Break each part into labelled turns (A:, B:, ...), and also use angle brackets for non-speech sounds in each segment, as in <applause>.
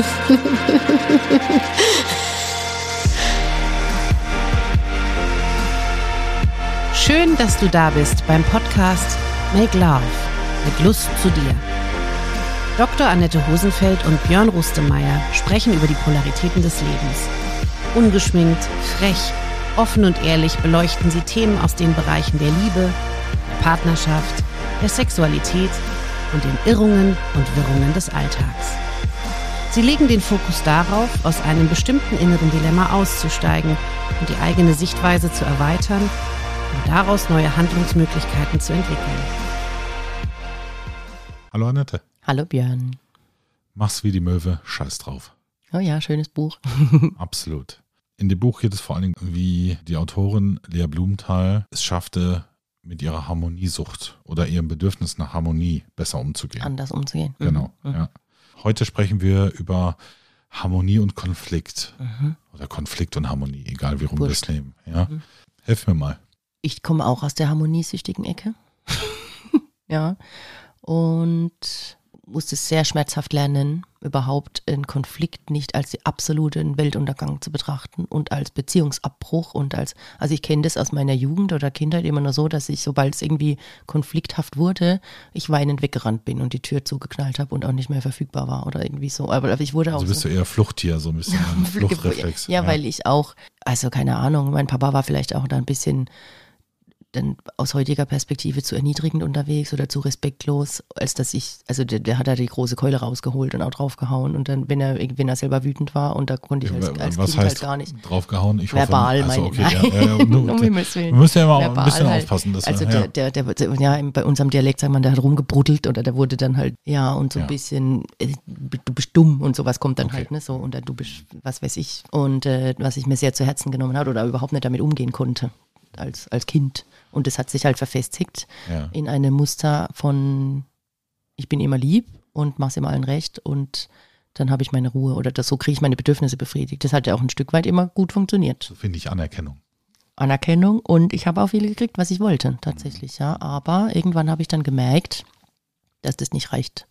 A: <laughs> Schön, dass du da bist beim Podcast Make Love mit Lust zu dir. Dr. Annette Hosenfeld und Björn Rustemeyer sprechen über die Polaritäten des Lebens. Ungeschminkt, frech, offen und ehrlich beleuchten sie Themen aus den Bereichen der Liebe, der Partnerschaft, der Sexualität und den Irrungen und Wirrungen des Alltags. Sie legen den Fokus darauf, aus einem bestimmten inneren Dilemma auszusteigen und die eigene Sichtweise zu erweitern und daraus neue Handlungsmöglichkeiten zu entwickeln.
B: Hallo Annette.
A: Hallo Björn.
B: Mach's wie die Möwe, scheiß drauf.
A: Oh ja, schönes Buch. <laughs> <laughs>
B: Absolut. In dem Buch geht es vor allen Dingen, wie die Autorin Lea Blumenthal es schaffte, mit ihrer Harmoniesucht oder ihrem Bedürfnis nach Harmonie besser umzugehen.
A: Anders umzugehen.
B: Genau,
A: Mhm.
B: ja. Heute sprechen wir über Harmonie und Konflikt.
A: Mhm.
B: Oder Konflikt und Harmonie, egal wie rum wir es nehmen. Ja.
A: Mhm.
B: Hilf mir mal.
A: Ich komme auch aus der harmoniesüchtigen Ecke. <laughs> ja. Und musste sehr schmerzhaft lernen, überhaupt einen Konflikt nicht als den absoluten Weltuntergang zu betrachten und als Beziehungsabbruch und als, also ich kenne das aus meiner Jugend oder Kindheit immer nur so, dass ich, sobald es irgendwie konflikthaft wurde, ich weinend weggerannt bin und die Tür zugeknallt habe und auch nicht mehr verfügbar war oder irgendwie so. Aber ich wurde auch
B: Also bist
A: so.
B: du eher Fluchttier, so ein bisschen <laughs> Fluchtreflex.
A: Ja, weil ich auch, also keine Ahnung, mein Papa war vielleicht auch da ein bisschen dann aus heutiger Perspektive zu erniedrigend unterwegs oder zu respektlos, als dass ich, also der, der hat da die große Keule rausgeholt und auch draufgehauen und dann, wenn er, wenn er selber wütend war und da konnte ich als, als
B: was
A: Kind
B: heißt
A: halt gar nicht.
B: draufgehauen? Ich
A: Verbal,
B: hoffe, also, okay,
A: ich.
B: ja, ja, ja, <laughs> nur,
A: Um.
B: Wir müssen ja immer ein bisschen
A: halt.
B: aufpassen. Dass
A: Also
B: wir,
A: der,
B: ja.
A: der, der, der, ja, bei unserem Dialekt sagt man, der hat rumgebruddelt oder der wurde dann halt, ja, und so ein
B: Ja.
A: bisschen, äh, du bist dumm und sowas kommt dann
B: Okay.
A: halt, ne, so, und dann du bist, was weiß ich. Und äh, was ich mir sehr zu Herzen genommen hat oder überhaupt nicht damit umgehen konnte als, als Kind. Und das hat sich halt verfestigt
B: ja.
A: in einem Muster von, ich bin immer lieb und mach's immer allen recht und dann habe ich meine Ruhe oder das, so kriege ich meine Bedürfnisse befriedigt. Das hat ja auch ein Stück weit immer gut funktioniert.
B: So finde ich Anerkennung.
A: Anerkennung und ich habe auch viel gekriegt, was ich wollte, tatsächlich, ja. Aber irgendwann habe ich dann gemerkt, dass das nicht reicht.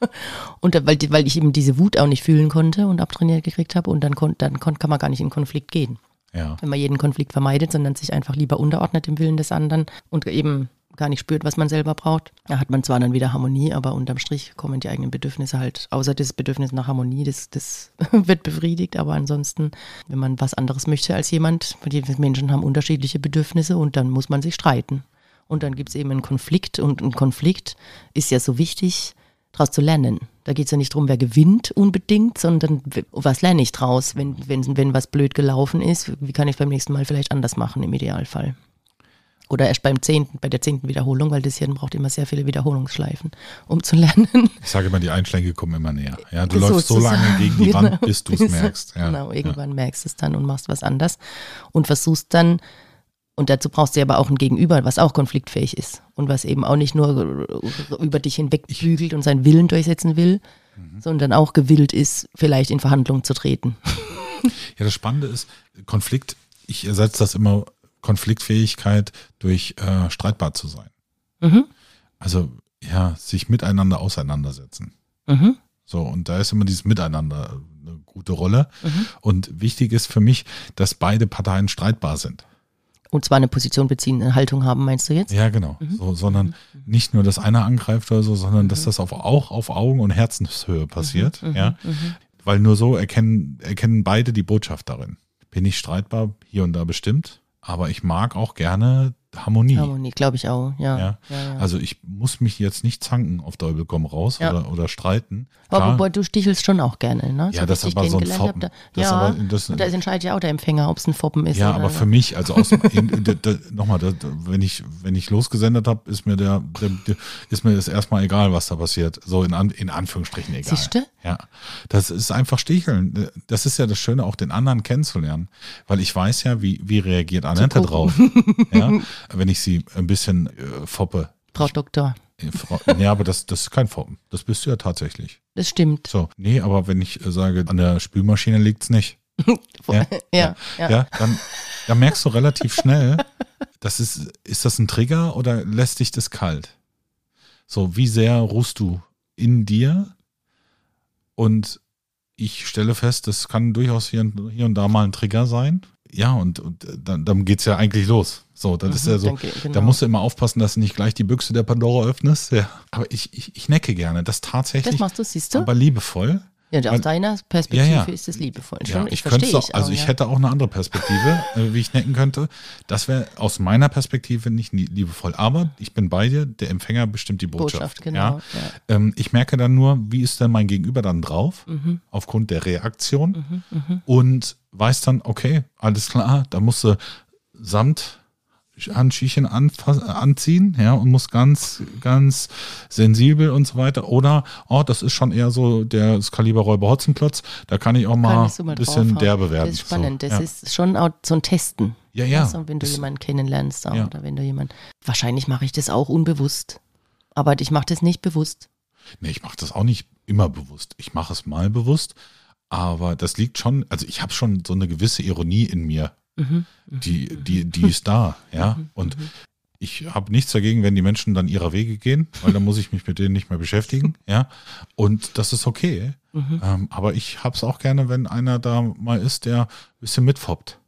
A: <laughs> und da, weil, weil ich eben diese Wut auch nicht fühlen konnte und abtrainiert gekriegt habe und dann, kon, dann kon, kann man gar nicht in Konflikt gehen.
B: Ja.
A: Wenn man jeden Konflikt vermeidet, sondern sich einfach lieber unterordnet dem Willen des anderen und eben gar nicht spürt, was man selber braucht. Da hat man zwar dann wieder Harmonie, aber unterm Strich kommen die eigenen Bedürfnisse halt, außer das Bedürfnis nach Harmonie, das, das <laughs> wird befriedigt, aber ansonsten, wenn man was anderes möchte als jemand, die Menschen haben unterschiedliche Bedürfnisse und dann muss man sich streiten. Und dann gibt es eben einen Konflikt und ein Konflikt ist ja so wichtig, daraus zu lernen. Da geht es ja nicht darum, wer gewinnt unbedingt, sondern was lerne ich draus, wenn, wenn, wenn was blöd gelaufen ist, wie kann ich beim nächsten Mal vielleicht anders machen im Idealfall. Oder erst beim zehnten, bei der zehnten Wiederholung, weil das Hirn braucht immer sehr viele Wiederholungsschleifen, um zu <laughs> lernen.
B: Ich sage immer, die Einschläge kommen immer näher. Ja, du
A: So
B: läufst so lange gegen die Wand, <laughs> bis du es merkst. Ja.
A: Genau, irgendwann merkst du es dann und machst was anders und versuchst dann, und dazu brauchst du aber auch ein Gegenüber, was auch konfliktfähig ist und was eben auch nicht nur über dich hinwegbügelt und seinen Willen durchsetzen will,
B: Mhm.
A: sondern auch gewillt ist, vielleicht in Verhandlungen zu treten. <laughs>
B: Ja, das Spannende ist, Konflikt, ich ersetze das immer Konfliktfähigkeit durch äh, streitbar zu sein.
A: Mhm.
B: Also ja, sich miteinander auseinandersetzen.
A: Mhm.
B: So, und da ist immer dieses Miteinander eine gute Rolle.
A: Mhm.
B: Und wichtig ist für mich, dass beide Parteien streitbar sind.
A: Und zwar eine Position beziehen, eine Haltung haben, meinst du jetzt?
B: Ja, genau.
A: Mhm.
B: So, sondern nicht nur, dass einer angreift oder so, sondern dass das auf, auch auf Augen- und Herzenshöhe passiert.
A: Mhm.
B: Ja,
A: Mhm.
B: weil nur so erkennen, erkennen beide die Botschaft darin. Bin ich streitbar, hier und da bestimmt, aber ich mag auch gerne Harmonie.
A: Harmonie, glaube ich auch, ja.
B: Ja.
A: ja, ja.
B: Also ich muss mich jetzt nicht zanken auf Teufel komm raus
A: Ja.
B: oder, oder streiten.
A: aber
B: Klar,
A: wobei du stichelst schon auch gerne, ne?
B: Ja,
A: wie
B: das ist aber so ein Foppen.
A: hab, Da,
B: Das
A: ja,
B: aber- das-
A: und da entscheidet ja auch der Empfänger, ob es ein Foppen ist.
B: ja,
A: oder,
B: aber für mich, also aus nochmal, wenn ich wenn ich losgesendet habe, ist mir der, der, der ist mir das erstmal egal, was da passiert. So in, An, in Anführungsstrichen egal.
A: Siehste?
B: Ja, das ist einfach Sticheln. Das ist ja das Schöne, auch den anderen kennenzulernen, weil ich weiß ja, wie wie reagiert Annette drauf, ja, <laughs> wenn ich sie ein bisschen äh, foppe.
A: Frau Doktor,
B: Äh, Ja, aber das, das ist kein Foppen. Das bist du ja tatsächlich.
A: das stimmt.
B: So, nee, aber wenn ich äh, sage, an der Spülmaschine liegt's nicht. <laughs> Ja,
A: Ja, ja.
B: ja, dann, dann merkst du relativ schnell, das ist, ist das ein Trigger oder lässt dich das kalt? So, wie sehr ruhst du in dir und ich stelle fest, das kann durchaus hier, hier und da mal ein Trigger sein. Ja, und, und dann, dann geht es ja eigentlich los. So, das mhm, ist ja so, denke, genau. da musst du immer aufpassen, dass du nicht gleich die Büchse der Pandora öffnest. Ja. Aber ich, ich, ich necke gerne, das tatsächlich.
A: Das machst du, siehst du?
B: Aber liebevoll.
A: Ja, aus deiner Perspektive ja, ja. ist es liebevoll.
B: Schon, ja, ich, ich könnte auch, also ich hätte auch eine andere Perspektive, äh, wie ich necken könnte. Das wäre aus meiner Perspektive nicht liebevoll. Aber ich bin bei dir, der Empfänger bestimmt die Botschaft. Botschaft genau, ähm, ich merke dann nur, wie ist denn mein Gegenüber dann drauf, mhm. aufgrund der Reaktion. Mhm, mh. Und weiß dann, okay, alles klar, da musst du samt Handschüchen anziehen, ja, und muss ganz, ganz sensibel und so weiter. Oder, oh, das ist schon eher so der, das Kaliber Räuber Hotzenplotz, da kann ich auch mal, ein bisschen derbe werden.
A: Das ist spannend,
B: so,
A: das
B: ja.
A: ist schon auch so ein Testen.
B: Ja, ja.
A: Also, wenn du das, jemanden kennenlernst ja. oder wenn du jemanden, wahrscheinlich mache ich das auch unbewusst, aber ich mache das nicht bewusst.
B: Nee, ich mache das auch nicht immer bewusst. Ich mache es mal bewusst, aber das liegt schon, also ich habe schon so eine gewisse Ironie in mir, Mhm. Die, die, die ist da, ja. Mhm. Und mhm. ich habe nichts dagegen, wenn die Menschen dann ihrer Wege gehen, weil dann muss ich mich mit denen nicht mehr beschäftigen, <laughs> ja. Und das ist okay. Mhm. Ähm, aber ich habe es auch gerne, wenn einer da mal ist, der ein bisschen mitfoppt.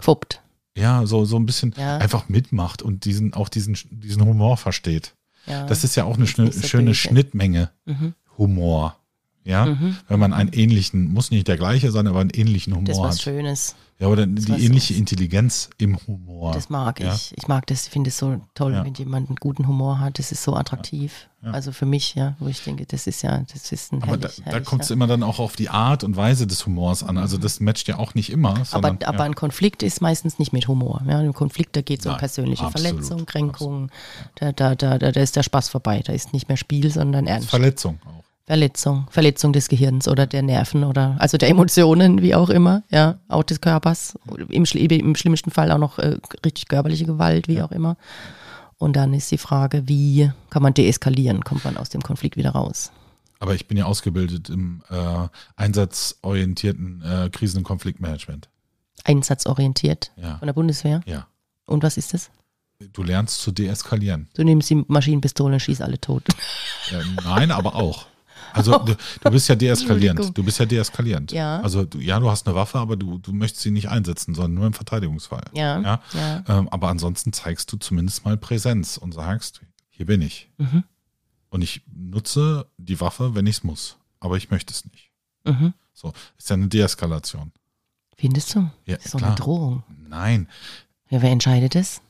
A: Foppt.
B: Ja, so, so ein bisschen ja. einfach mitmacht und diesen, auch diesen, diesen Humor versteht. Ja. Das ist ja auch eine schöne, schöne Schnittmenge. Mhm. Humor. Ja, mhm. wenn man einen ähnlichen, muss nicht der gleiche sein, aber einen ähnlichen Humor das
A: ist was
B: hat.
A: Schönes.
B: Ja, oder das die ähnliche so. Intelligenz im Humor.
A: Das mag
B: ja?
A: ich. Ich mag das, ich finde es so toll, ja. wenn jemand einen guten Humor hat. Das ist so attraktiv. Ja. Also für mich, ja, wo ich denke, das ist ja, das ist ein
B: Aber herrlich, da, da kommt es immer dann auch auf die Art und Weise des Humors an. Also mhm. das matcht ja auch nicht immer.
A: Sondern, aber, aber ein Konflikt ist meistens nicht mit Humor. Ja, Im Konflikt, da geht es um persönliche absolut, Verletzung, Kränkung. Da, da, da, da, ist der Spaß vorbei. Da ist nicht mehr Spiel, sondern Ernst.
B: Verletzung auch.
A: Verletzung, Verletzung des Gehirns oder der Nerven oder also der Emotionen, wie auch immer, ja, auch des Körpers. Im, im schlimmsten Fall auch noch äh, richtig körperliche Gewalt, wie ja. auch immer. Und dann ist die Frage, wie kann man deeskalieren? Kommt man aus dem Konflikt wieder raus?
B: Aber ich bin ja ausgebildet im äh, einsatzorientierten äh, Krisen- und Konfliktmanagement.
A: Einsatzorientiert?
B: Ja.
A: Von der Bundeswehr?
B: Ja.
A: Und was ist das?
B: Du lernst zu deeskalieren.
A: Du nimmst die Maschinenpistole und schießt alle tot.
B: Ja, nein, aber auch. Also du, du, bist ja deeskalierend. Du bist ja deeskalierend.
A: Ja.
B: Also du, ja, du hast eine Waffe, aber du, du möchtest sie nicht einsetzen, sondern nur im Verteidigungsfall.
A: Ja.
B: ja? ja. Ähm, aber ansonsten zeigst du zumindest mal Präsenz und sagst, hier bin ich.
A: Mhm.
B: Und ich nutze die Waffe, wenn ich es muss. Aber ich möchte es nicht.
A: Mhm.
B: So, ist ja eine Deeskalation.
A: Findest du?
B: Ja,
A: das ist doch eine Drohung.
B: Nein.
A: Ja, wer entscheidet es?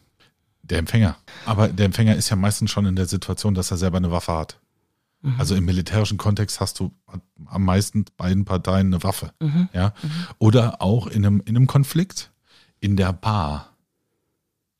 B: Der Empfänger. Aber der Empfänger ist ja meistens schon in der Situation, dass er selber eine Waffe hat. Mhm. Also im militärischen Kontext hast du am meisten beiden Parteien eine Waffe.
A: Mhm.
B: Ja? Mhm. Oder auch in einem, in einem Konflikt in der Bar.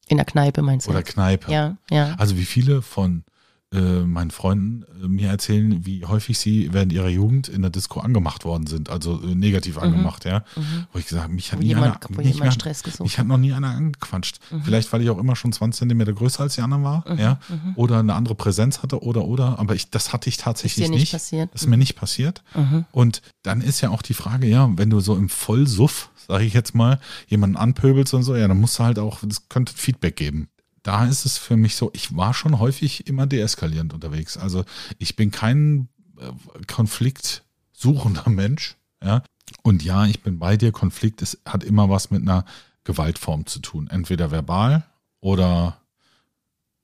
A: In der Kneipe meinst du?
B: Oder Kneipe.
A: Ja, ja.
B: Also wie viele von äh, meinen Freunden äh, mir erzählen, wie häufig sie während ihrer Jugend in der Disco angemacht worden sind, also äh, negativ mhm. angemacht, ja. Mhm. Wo ich gesagt habe, mich hat wo nie jemand, einer, mich,
A: jemand Stress gesucht.
B: mich hat noch nie einer angequatscht. Mhm. Vielleicht, weil ich auch immer schon 20 Zentimeter größer als die anderen war, mhm. ja. Mhm. Oder eine andere Präsenz hatte oder oder, aber ich, das hatte ich tatsächlich ist nicht. nicht.
A: Passiert?
B: Das ist mir nicht passiert. Und dann ist ja auch die Frage, ja, wenn du so im Vollsuff, sage ich jetzt mal, jemanden anpöbelst und so, ja, dann musst du halt auch, das könnte Feedback geben da ist es für mich so, ich war schon häufig immer deeskalierend unterwegs. Also ich bin kein äh, konfliktsuchender <laughs> Mensch. Ja? Und ja, ich bin bei dir. Konflikt ist, hat immer was mit einer Gewaltform zu tun. Entweder verbal oder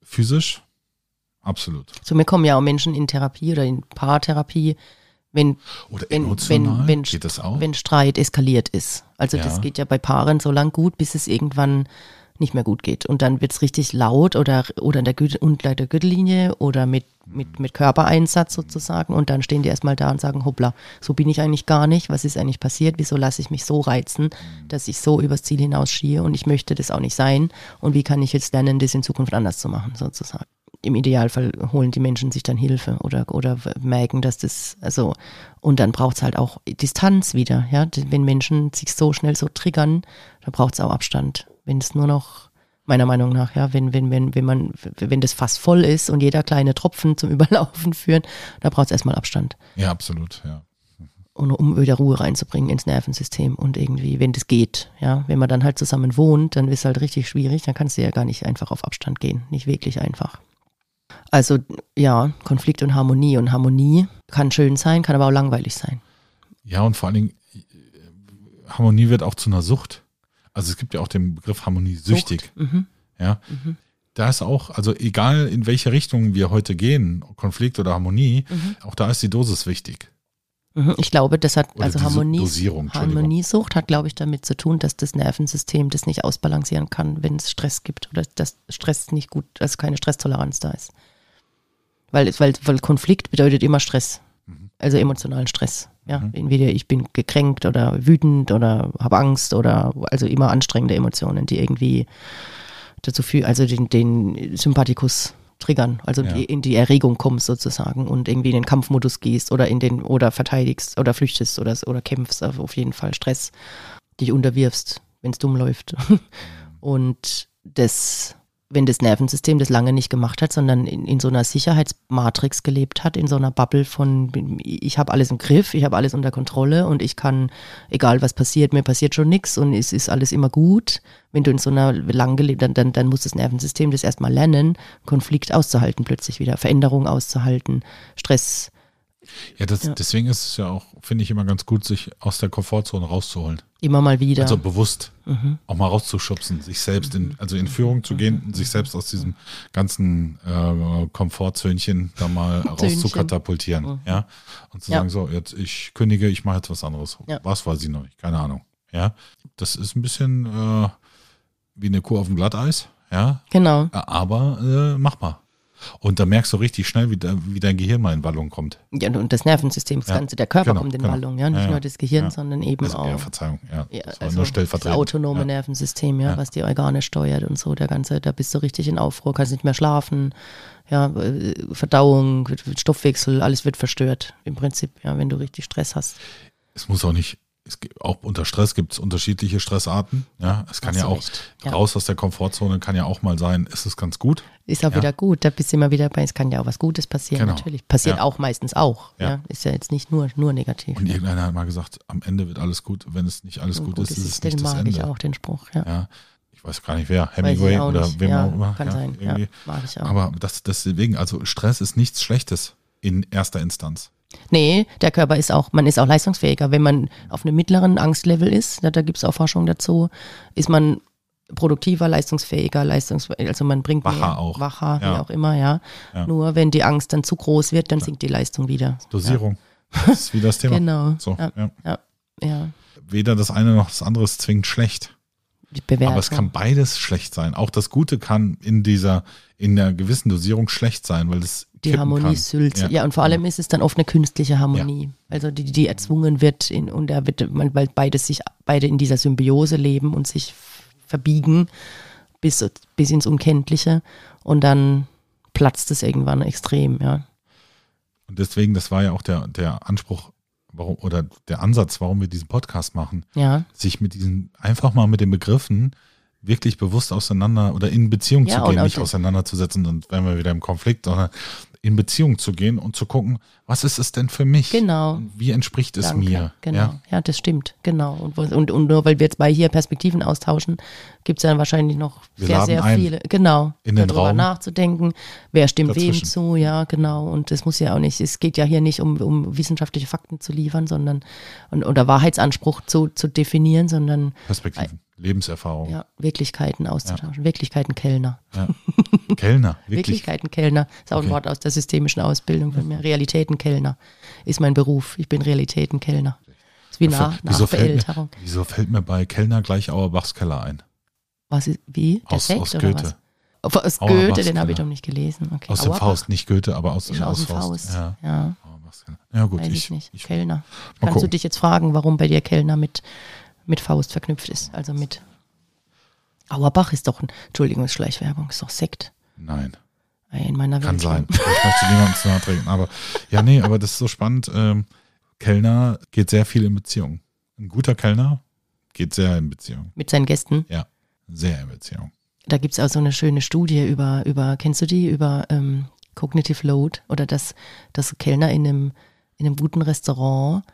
B: physisch. Absolut.
A: Zu mir kommen ja auch Menschen in Therapie oder in Paartherapie, wenn,
B: oder
A: wenn,
B: emotional,
A: wenn, wenn,
B: geht das auch?
A: wenn Streit eskaliert ist. Also ja. das geht ja bei Paaren so lang gut, bis es irgendwann nicht mehr gut geht. Und dann wird es richtig laut oder, oder an der, Gü unter der Gürtellinie oder mit, mit, mit Körpereinsatz sozusagen. Und dann stehen die erstmal da und sagen, hoppla, so bin ich eigentlich gar nicht. Was ist eigentlich passiert? Wieso lasse ich mich so reizen, dass ich so übers Ziel hinausschiehe und ich möchte das auch nicht sein? Und wie kann ich jetzt lernen, das in Zukunft anders zu machen, sozusagen? Im Idealfall holen die Menschen sich dann Hilfe oder, oder merken, dass das, also, und dann braucht es halt auch Distanz wieder, ja. Wenn Menschen sich so schnell so triggern, dann braucht es auch Abstand wenn es nur noch, meiner Meinung nach, ja, wenn, wenn, wenn, wenn man, wenn das fast voll ist und jeder kleine Tropfen zum <laughs> Überlaufen führen, da braucht es erstmal Abstand.
B: Ja, absolut, ja.
A: Und um wieder Ruhe reinzubringen ins Nervensystem und irgendwie, wenn das geht, ja, wenn man dann halt zusammen wohnt, dann ist es halt richtig schwierig, dann kannst du ja gar nicht einfach auf Abstand gehen, nicht wirklich einfach. Also ja, Konflikt und Harmonie und Harmonie kann schön sein, kann aber auch langweilig sein.
B: Ja, und vor allen Dingen, Harmonie wird auch zu einer Sucht. Also es gibt ja auch den Begriff Harmonie süchtig. Mhm. Ja. Mhm. Da ist auch, also egal in welche Richtung wir heute gehen, Konflikt oder Harmonie, mhm. auch da ist die Dosis wichtig.
A: Mhm. Ich glaube, das hat, Oder also Harmonie, Dosierung, Harmoniesucht hat, glaube ich, damit zu tun, dass das Nervensystem das nicht ausbalancieren kann, wenn es Stress gibt oder dass Stress nicht gut, dass keine Stresstoleranz da ist. Weil, weil, weil Konflikt bedeutet immer Stress, mhm. also emotionalen Stress. Ja, mhm. entweder ich bin gekränkt oder wütend oder habe Angst oder also immer anstrengende Emotionen, die irgendwie dazu führen, also den, den Sympathikus triggern, also ja. die, in die Erregung kommst sozusagen und irgendwie in den Kampfmodus gehst oder in den oder verteidigst oder flüchtest oder, oder kämpfst, also auf jeden Fall Stress, dich unterwirfst, wenn es dumm läuft. <laughs> und das wenn das Nervensystem das lange nicht gemacht hat, sondern in, in so einer Sicherheitsmatrix gelebt hat, in so einer Bubble von, ich habe alles im Griff, ich habe alles unter Kontrolle und ich kann, egal was passiert, mir passiert schon nichts und es ist alles immer gut. Wenn du in so einer lang gelebt, dann, dann, dann muss das Nervensystem das erstmal lernen, Konflikt auszuhalten plötzlich wieder, Veränderungen auszuhalten, Stress
B: ja, das, ja, deswegen ist es ja auch, finde ich, immer ganz gut, sich aus der Komfortzone rauszuholen.
A: Immer mal wieder.
B: Also bewusst mhm. auch mal rauszuschubsen, sich selbst in, also in Führung zu gehen, mhm. sich selbst aus diesem ganzen äh, Komfortzönchen da mal <laughs> rauszukatapultieren. Mhm. Ja. Und zu ja. sagen, so, jetzt ich kündige, ich mache jetzt was anderes. Ja. Was weiß ich noch nicht, keine Ahnung. Ja. Das ist ein bisschen äh, wie eine Kuh auf dem Glatteis. Ja.
A: Genau.
B: Aber äh, machbar. Und da merkst du richtig schnell, wie, da, wie dein Gehirn mal in Wallung kommt.
A: Ja, und das Nervensystem, das ja. Ganze, der Körper genau, kommt in genau. Wallung, ja. Nicht ja, nur das Gehirn, sondern eben also, auch. Ja,
B: Verzeihung, ja.
A: ja also nur. Das autonome Nervensystem, ja, was die Organe steuert und so, der ganze, da bist du richtig in Aufruhr, kannst nicht mehr schlafen, ja, äh, Verdauung, Stoffwechsel, alles wird verstört im Prinzip, ja, wenn du richtig Stress hast.
B: Es muss auch nicht es gibt, auch unter Stress gibt es unterschiedliche Stressarten. Ja, es kann ja auch ja. raus aus der Komfortzone kann ja auch mal sein, ist es ganz gut.
A: Ist auch ja. wieder gut, da bist du immer wieder bei, es kann ja auch was Gutes passieren, genau. natürlich. Passiert ja. auch meistens auch. Ja. Ist ja jetzt nicht nur, nur negativ.
B: Und irgendeiner hat mal gesagt, am Ende wird alles gut. Wenn es nicht alles gut, gut, ist, ist es nicht das Ende.
A: Den mag ich auch, den Spruch, ja.
B: Ich weiß gar nicht wer, Hemingway oder wem auch immer.
A: Kann sein, irgendwie. mag ich auch.
B: Aber das, deswegen, also Stress ist nichts Schlechtes in erster Instanz.
A: Nee, der Körper ist auch, man ist auch leistungsfähiger. Wenn man auf einem mittleren Angstlevel ist, da, da gibt es auch Forschung dazu, ist man produktiver, leistungsfähiger, leistungsfähiger, also man bringt
B: wacher mehr, auch.
A: wacher, ja. wie auch immer, ja. ja. Nur wenn die Angst dann zu groß wird, dann sinkt die Leistung wieder.
B: Dosierung. Ja. Das ist wie das Thema.
A: genau.
B: So,
A: ja. Ja.
B: Weder das eine noch das andere ist zwingend schlecht. Aber es kann beides schlecht sein. Auch das Gute kann in dieser, in einer gewissen Dosierung schlecht sein, weil es
A: die Harmonie sülzt. Ja. ja. und vor allem ist es dann oft eine künstliche Harmonie. Ja. Also die, die erzwungen wird in, und da wird, weil beides sich, beide in dieser Symbiose leben und sich verbiegen bis, bis ins Unkenntliche. Und dann platzt es irgendwann extrem, ja.
B: Und deswegen, das war ja auch der, der Anspruch, warum, oder der Ansatz, warum wir diesen Podcast machen.
A: Ja.
B: Sich mit diesen, einfach mal mit den Begriffen wirklich bewusst auseinander oder in Beziehung ja, zu gehen, nicht auseinanderzusetzen, dann wären wir wieder im Konflikt, sondern in Beziehung zu gehen und zu gucken, was ist es denn für mich?
A: Genau.
B: Wie entspricht es
A: Danke.
B: mir?
A: Genau. Ja? ja, das stimmt. Genau. Und, und, und nur weil wir jetzt bei hier Perspektiven austauschen, gibt es ja wahrscheinlich noch wir sehr, sehr viele. Genau.
B: In den
A: darüber
B: Raum.
A: nachzudenken, wer stimmt dazwischen. wem zu, ja, genau. Und das muss ja auch nicht, es geht ja hier nicht um, um wissenschaftliche Fakten zu liefern, sondern und, oder Wahrheitsanspruch zu, zu definieren, sondern
B: Perspektiven. Lebenserfahrung.
A: Ja, Wirklichkeiten auszutauschen. Ja. Wirklichkeiten Kellner.
B: Ja. Kellner, <laughs>
A: wirklich. Wirklichkeiten Kellner. Ist auch okay. ein Wort aus der systemischen Ausbildung von mir. Realitätenkellner ist mein Beruf. Ich bin Realitätenkellner. Ist wie nach,
B: wieso, fällt mir, wieso fällt mir bei Kellner gleich Auerbachs Keller ein?
A: Was ist, wie?
B: Der aus, Sekt, aus Goethe.
A: Was? Aus Goethe, den habe ich doch nicht gelesen. Okay.
B: Aus dem Faust, nicht Goethe, aber aus,
A: aus, aus dem Faust.
B: Faust. Ja. ja. Ja, gut.
A: Weiß ich, ich nicht. Ich, Kellner. Kannst du dich jetzt fragen, warum bei dir Kellner mit mit Faust verknüpft ist. Also mit Auerbach ist doch, ein, Entschuldigung, Schleichwerbung, ist doch Sekt.
B: Nein.
A: In meiner
B: Kann Welt. sein. <laughs> Ich möchte niemandem zu nahe treten. Aber ja, nee, aber das ist so spannend. Ähm, Kellner geht sehr viel in Beziehung. Ein guter Kellner geht sehr in Beziehung.
A: Mit seinen Gästen?
B: Ja, sehr in Beziehung.
A: Da gibt es auch so eine schöne Studie über, über kennst du die, über ähm, Cognitive Load oder dass, dass Kellner in einem, in einem guten Restaurant,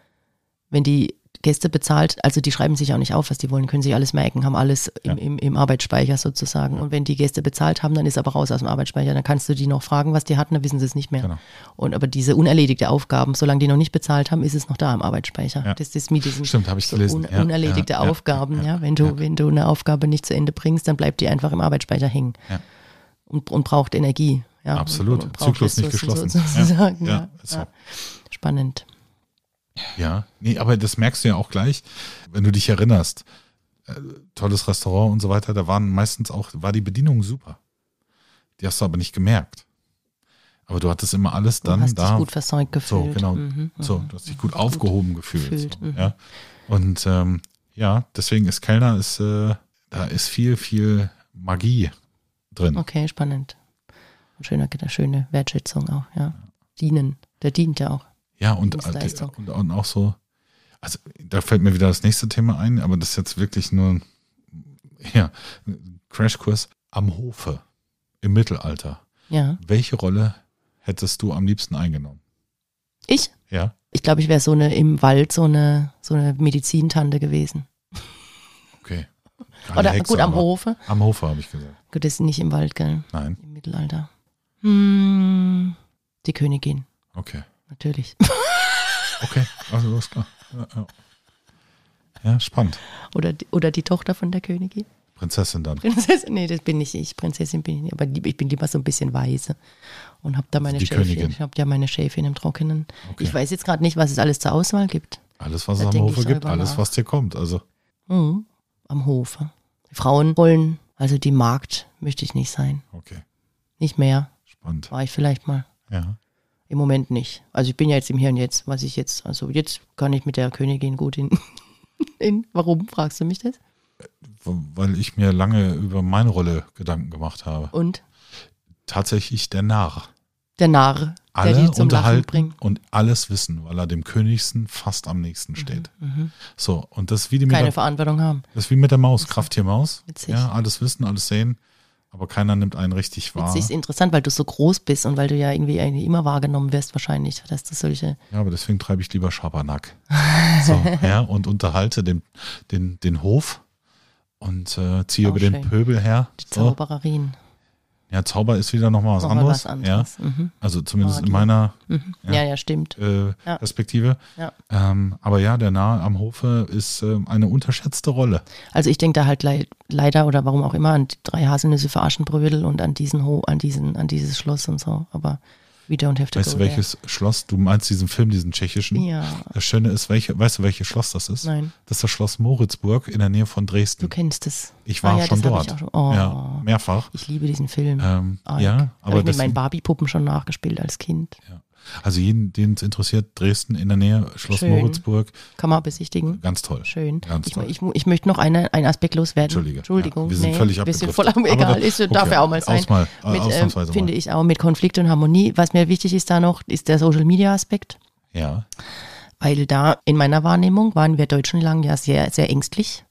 A: wenn die Gäste bezahlt, also die schreiben sich auch nicht auf, was die wollen, können sich alles merken, haben alles im, ja. im, im Arbeitsspeicher sozusagen. Ja. Und wenn die Gäste bezahlt haben, dann ist aber raus aus dem Arbeitsspeicher. Dann kannst du die noch fragen, was die hatten, dann wissen sie es nicht mehr. Genau. Und aber diese unerledigte Aufgaben, solange die noch nicht bezahlt haben, ist es noch da im Arbeitsspeicher. Ja. Das ist mit diesen
B: Stimmt, habe ich gelesen.
A: Un unerledigte Aufgaben, ja. Wenn du, wenn du eine Aufgabe nicht zu Ende bringst, dann bleibt die einfach im Arbeitsspeicher hängen. Und, und braucht Energie. Ja,
B: Absolut. Und, und Zyklus nicht geschlossen.
A: Sozusagen. Ja. Spannend.
B: Ja, nee, aber das merkst du ja auch gleich, wenn du dich erinnerst. Äh, tolles Restaurant und so weiter, da waren meistens auch, war die Bedienung super. Die hast du aber nicht gemerkt. Aber du hattest immer alles dann
A: du hast
B: da.
A: Dich gut versorgt gefühlt.
B: So, genau. Mhm, so, mhm. du hast dich gut aufgehoben gut gefühlt. gefühlt so, mhm. ja. Und ähm, ja, deswegen ist Kellner, ist, äh, da ist viel, viel Magie drin.
A: Okay, spannend. Schöne, schöne Wertschätzung auch, ja. Dienen, der dient ja auch.
B: Ja, und, und, und auch so, also da fällt mir wieder das nächste Thema ein, aber das ist jetzt wirklich nur ja, Crashkurs am Hofe im Mittelalter.
A: Ja.
B: Welche Rolle hättest du am liebsten eingenommen?
A: Ich?
B: Ja.
A: Ich glaube, ich wäre so eine im Wald so eine so eine Medizintante gewesen.
B: Okay.
A: Keine <laughs> Oder Hexe, gut am Hofe.
B: Am Hofe habe ich gesagt.
A: Gut, das ist nicht im Wald, gell?
B: Nein.
A: Im Mittelalter. Hm, die Königin.
B: Okay
A: natürlich. <laughs>
B: Okay, also ist klar. Ja, ja. ja, spannend.
A: Oder, oder die Tochter von der Königin.
B: Prinzessin dann.
A: Prinzessin, nee, das bin nicht ich. Prinzessin bin ich nicht. Aber ich bin lieber so ein bisschen weise und habe da also meine
B: die
A: Schäfchen.
B: Königin.
A: Ich habe ja meine Schäfchen im Trockenen. Okay. Ich weiß jetzt gerade nicht, was es alles zur Auswahl gibt.
B: Alles, was da es am Hofe gibt, alles, nach. was dir kommt. Also.
A: Mhm, am Hofe. Die Frauen wollen, also die Magd möchte ich nicht sein.
B: Okay.
A: Nicht mehr.
B: Spannend.
A: War ich vielleicht mal.
B: Ja.
A: Im Moment nicht. Also ich bin ja jetzt im Hier und Jetzt, was ich jetzt, also jetzt kann ich mit der Königin gut in. <laughs> in warum fragst du mich das?
B: Weil ich mir lange über meine Rolle Gedanken gemacht habe.
A: Und?
B: Tatsächlich der Narr.
A: Der Narr,
B: Alle der unterhalten bringt. und alles wissen, weil er dem Königsten fast am nächsten steht. Mhm,
A: mhm.
B: so, und das wie die
A: Keine der, Verantwortung haben.
B: Das ist wie mit der Maus, Krafttier-Maus. Ja, alles wissen, alles sehen aber keiner nimmt einen richtig wahr. Das
A: ist interessant, weil du so groß bist und weil du ja irgendwie immer wahrgenommen wirst wahrscheinlich, dass du solche...
B: Ja, aber deswegen treibe ich lieber Schabernack. <laughs> so, ja, und unterhalte den, den, den Hof und äh, ziehe Auch über schön. den Pöbel her.
A: Die so. Zaubererien.
B: Ja, Zauber ist wieder nochmal was, noch anderes. was anderes. Ja. Mhm. Also zumindest in meiner
A: mhm. ja, ja, ja, stimmt.
B: Äh, ja. Perspektive.
A: Ja.
B: Ähm, aber ja, der Nahe am Hofe ist äh, eine unterschätzte Rolle.
A: Also ich denke da halt le leider oder warum auch immer an die drei Haselnüsse für Aschenbrödel und an diesen Ho an diesen, an dieses Schloss und so. Aber We don't have to
B: weißt du, welches there. Schloss? Du meinst diesen Film, diesen tschechischen?
A: Ja.
B: Das Schöne ist, welche, weißt du, welches Schloss das ist?
A: Nein.
B: Das ist das Schloss Moritzburg in der Nähe von Dresden.
A: Du kennst es.
B: Ich war ah, ja, schon dort.
A: Schon. Oh.
B: Ja, mehrfach.
A: Ich liebe diesen Film.
B: Ähm, ja,
A: aber ich mit meinen Barbie-Puppen schon nachgespielt als Kind.
B: Ja. Also jeden, den es interessiert, Dresden in der Nähe, Schloss Schön. Moritzburg.
A: Kann man besichtigen.
B: Ganz toll.
A: Schön.
B: Ganz
A: ich,
B: toll.
A: Ich, ich, möchte noch eine, einen Aspekt loswerden.
B: Entschuldige.
A: Entschuldigung.
B: Ja, wir sind nee, völlig
A: bisschen voll am egal. ist, okay. Darf ja auch mal sein.
B: Ausmal,
A: mit,
B: äh,
A: finde ich auch mit Konflikt und Harmonie. Was mir wichtig ist da noch, ist der Social Media Aspekt.
B: Ja.
A: Weil da in meiner Wahrnehmung waren wir Deutschen lang ja sehr, sehr ängstlich.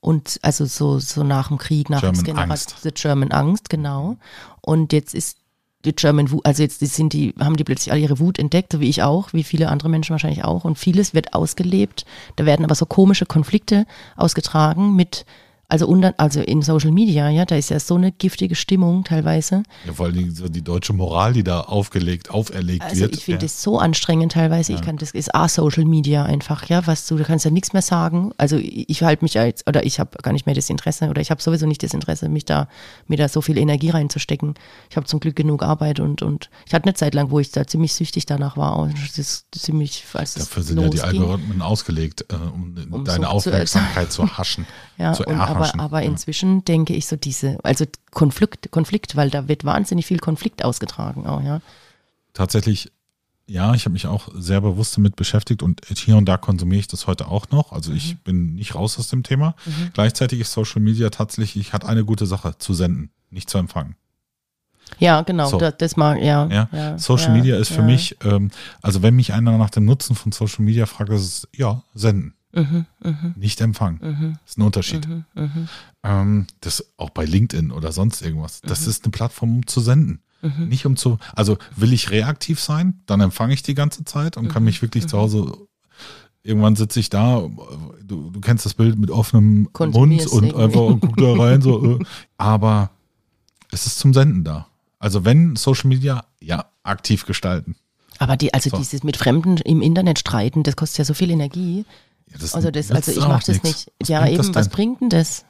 A: Und also so, so nach dem Krieg, nach
B: German
A: dem
B: Angst.
A: The German Angst, genau. Und jetzt ist die German Wut, also jetzt sind die, haben die plötzlich alle ihre Wut entdeckt, so wie ich auch, wie viele andere Menschen wahrscheinlich auch. Und vieles wird ausgelebt. Da werden aber so komische Konflikte ausgetragen mit also, unter, also in Social Media, ja, da ist ja so eine giftige Stimmung teilweise.
B: Ja, vor allem so die deutsche Moral, die da aufgelegt, auferlegt
A: also
B: wird.
A: Ich finde ja. das so anstrengend teilweise. Ja. Ich kann, das ist A Social Media einfach, ja, was du, du kannst ja nichts mehr sagen. Also ich halte mich ja jetzt, oder ich habe gar nicht mehr das Interesse, oder ich habe sowieso nicht das Interesse, mich da, mir da so viel Energie reinzustecken. Ich habe zum Glück genug Arbeit und, und ich hatte eine Zeit lang, wo ich da ziemlich süchtig danach war. Und das ist ziemlich, als
B: Dafür sind ja die Algorithmen ausgelegt, äh, um, um, deine so Aufmerksamkeit zu, zu <laughs> haschen,
A: ja, zu erhaschen aber, aber inzwischen denke ich so diese, also Konflikt, Konflikt, weil da wird wahnsinnig viel Konflikt ausgetragen auch, ja.
B: Tatsächlich, ja, ich habe mich auch sehr bewusst damit beschäftigt und hier und da konsumiere ich das heute auch noch. Also ich mhm. bin nicht raus aus dem Thema. Mhm. Gleichzeitig ist Social Media tatsächlich, hat eine gute Sache zu senden, nicht zu empfangen.
A: Ja, genau, so. das, das, mag, ja.
B: ja.
A: ja
B: Social
A: ja,
B: Media ist für mich, ähm, also wenn mich einer nach dem Nutzen von Social Media fragt, ist es, ja, senden.
A: Mhm, mh.
B: Nicht empfangen.
A: Mhm.
B: Das ist ein Unterschied.
A: Mhm, mhm,
B: ähm, das auch bei LinkedIn oder sonst irgendwas. Das mhm. ist eine Plattform, um zu senden.
A: Mhm.
B: Nicht um zu, also will ich reaktiv sein, dann empfange ich die ganze Zeit und kann mich wirklich zu Hause irgendwann sitze ich da, du, du kennst das Bild mit offenem Mund und einfach und guck da rein. So, äh. <laughs> aber es ist zum Senden da. Also wenn Social Media, ja, aktiv gestalten.
A: Aber die, also so. dieses mit Fremden im Internet streiten, das kostet ja so viel Energie. Ja, das also das, also ich mache das nicht. Was ja, eben, was bringt denn das?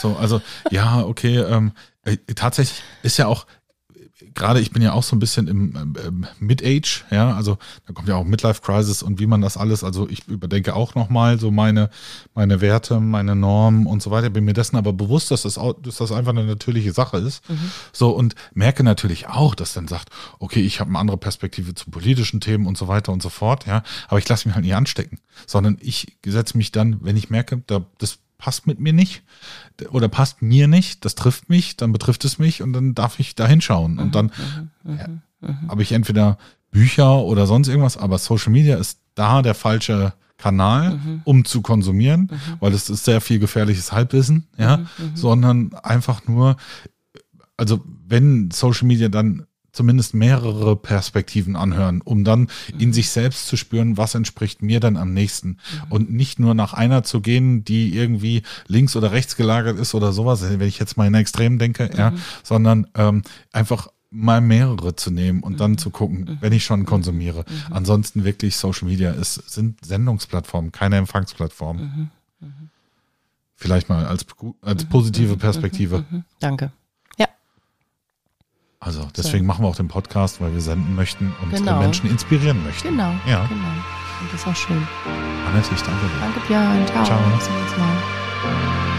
B: So, also ja, okay, ähm, äh, tatsächlich ist ja auch, gerade ich bin ja auch so ein bisschen im ähm, Mid-Age, ja, also da kommt ja auch Midlife-Crisis und wie man das alles, also ich überdenke auch nochmal so meine, meine Werte, meine Normen und so weiter, bin mir dessen aber bewusst, dass das, auch, dass das einfach eine natürliche Sache ist. Mhm. So und merke natürlich auch, dass dann sagt, okay, ich habe eine andere Perspektive zu politischen Themen und so weiter und so fort, ja, aber ich lasse mich halt nicht anstecken, sondern ich setze mich dann, wenn ich merke, da, das passt mit mir nicht oder passt mir nicht, das trifft mich, dann betrifft es mich und dann darf ich da hinschauen. Und mhm, dann mhm, ja, mhm, habe ich entweder Bücher oder sonst irgendwas, aber Social Media ist da der falsche Kanal, um zu konsumieren, weil es ist sehr viel gefährliches Halbwissen, ja, sondern einfach nur, also wenn Social Media dann zumindest mehrere Perspektiven anhören, um dann in mhm. sich selbst zu spüren, was entspricht mir dann am nächsten. Mhm. Und nicht nur nach einer zu gehen, die irgendwie links oder rechts gelagert ist oder sowas, wenn ich jetzt mal in Extrem denke, mhm. ja, sondern ähm, einfach mal mehrere zu nehmen und dann mhm. zu gucken, mhm. wenn ich schon konsumiere. Mhm. Ansonsten wirklich Social Media ist, sind Sendungsplattformen, keine Empfangsplattformen. Vielleicht mal als, als positive Perspektive.
A: Danke.
B: Also deswegen so. machen wir auch den Podcast, weil wir senden möchten und genau. Menschen inspirieren möchten.
A: Genau. Ja. Genau. Und das ist auch schön.
B: Annette, ich danke dir.
A: Danke, Björn. Ciao. Ciao. Bis zum nächsten Mal.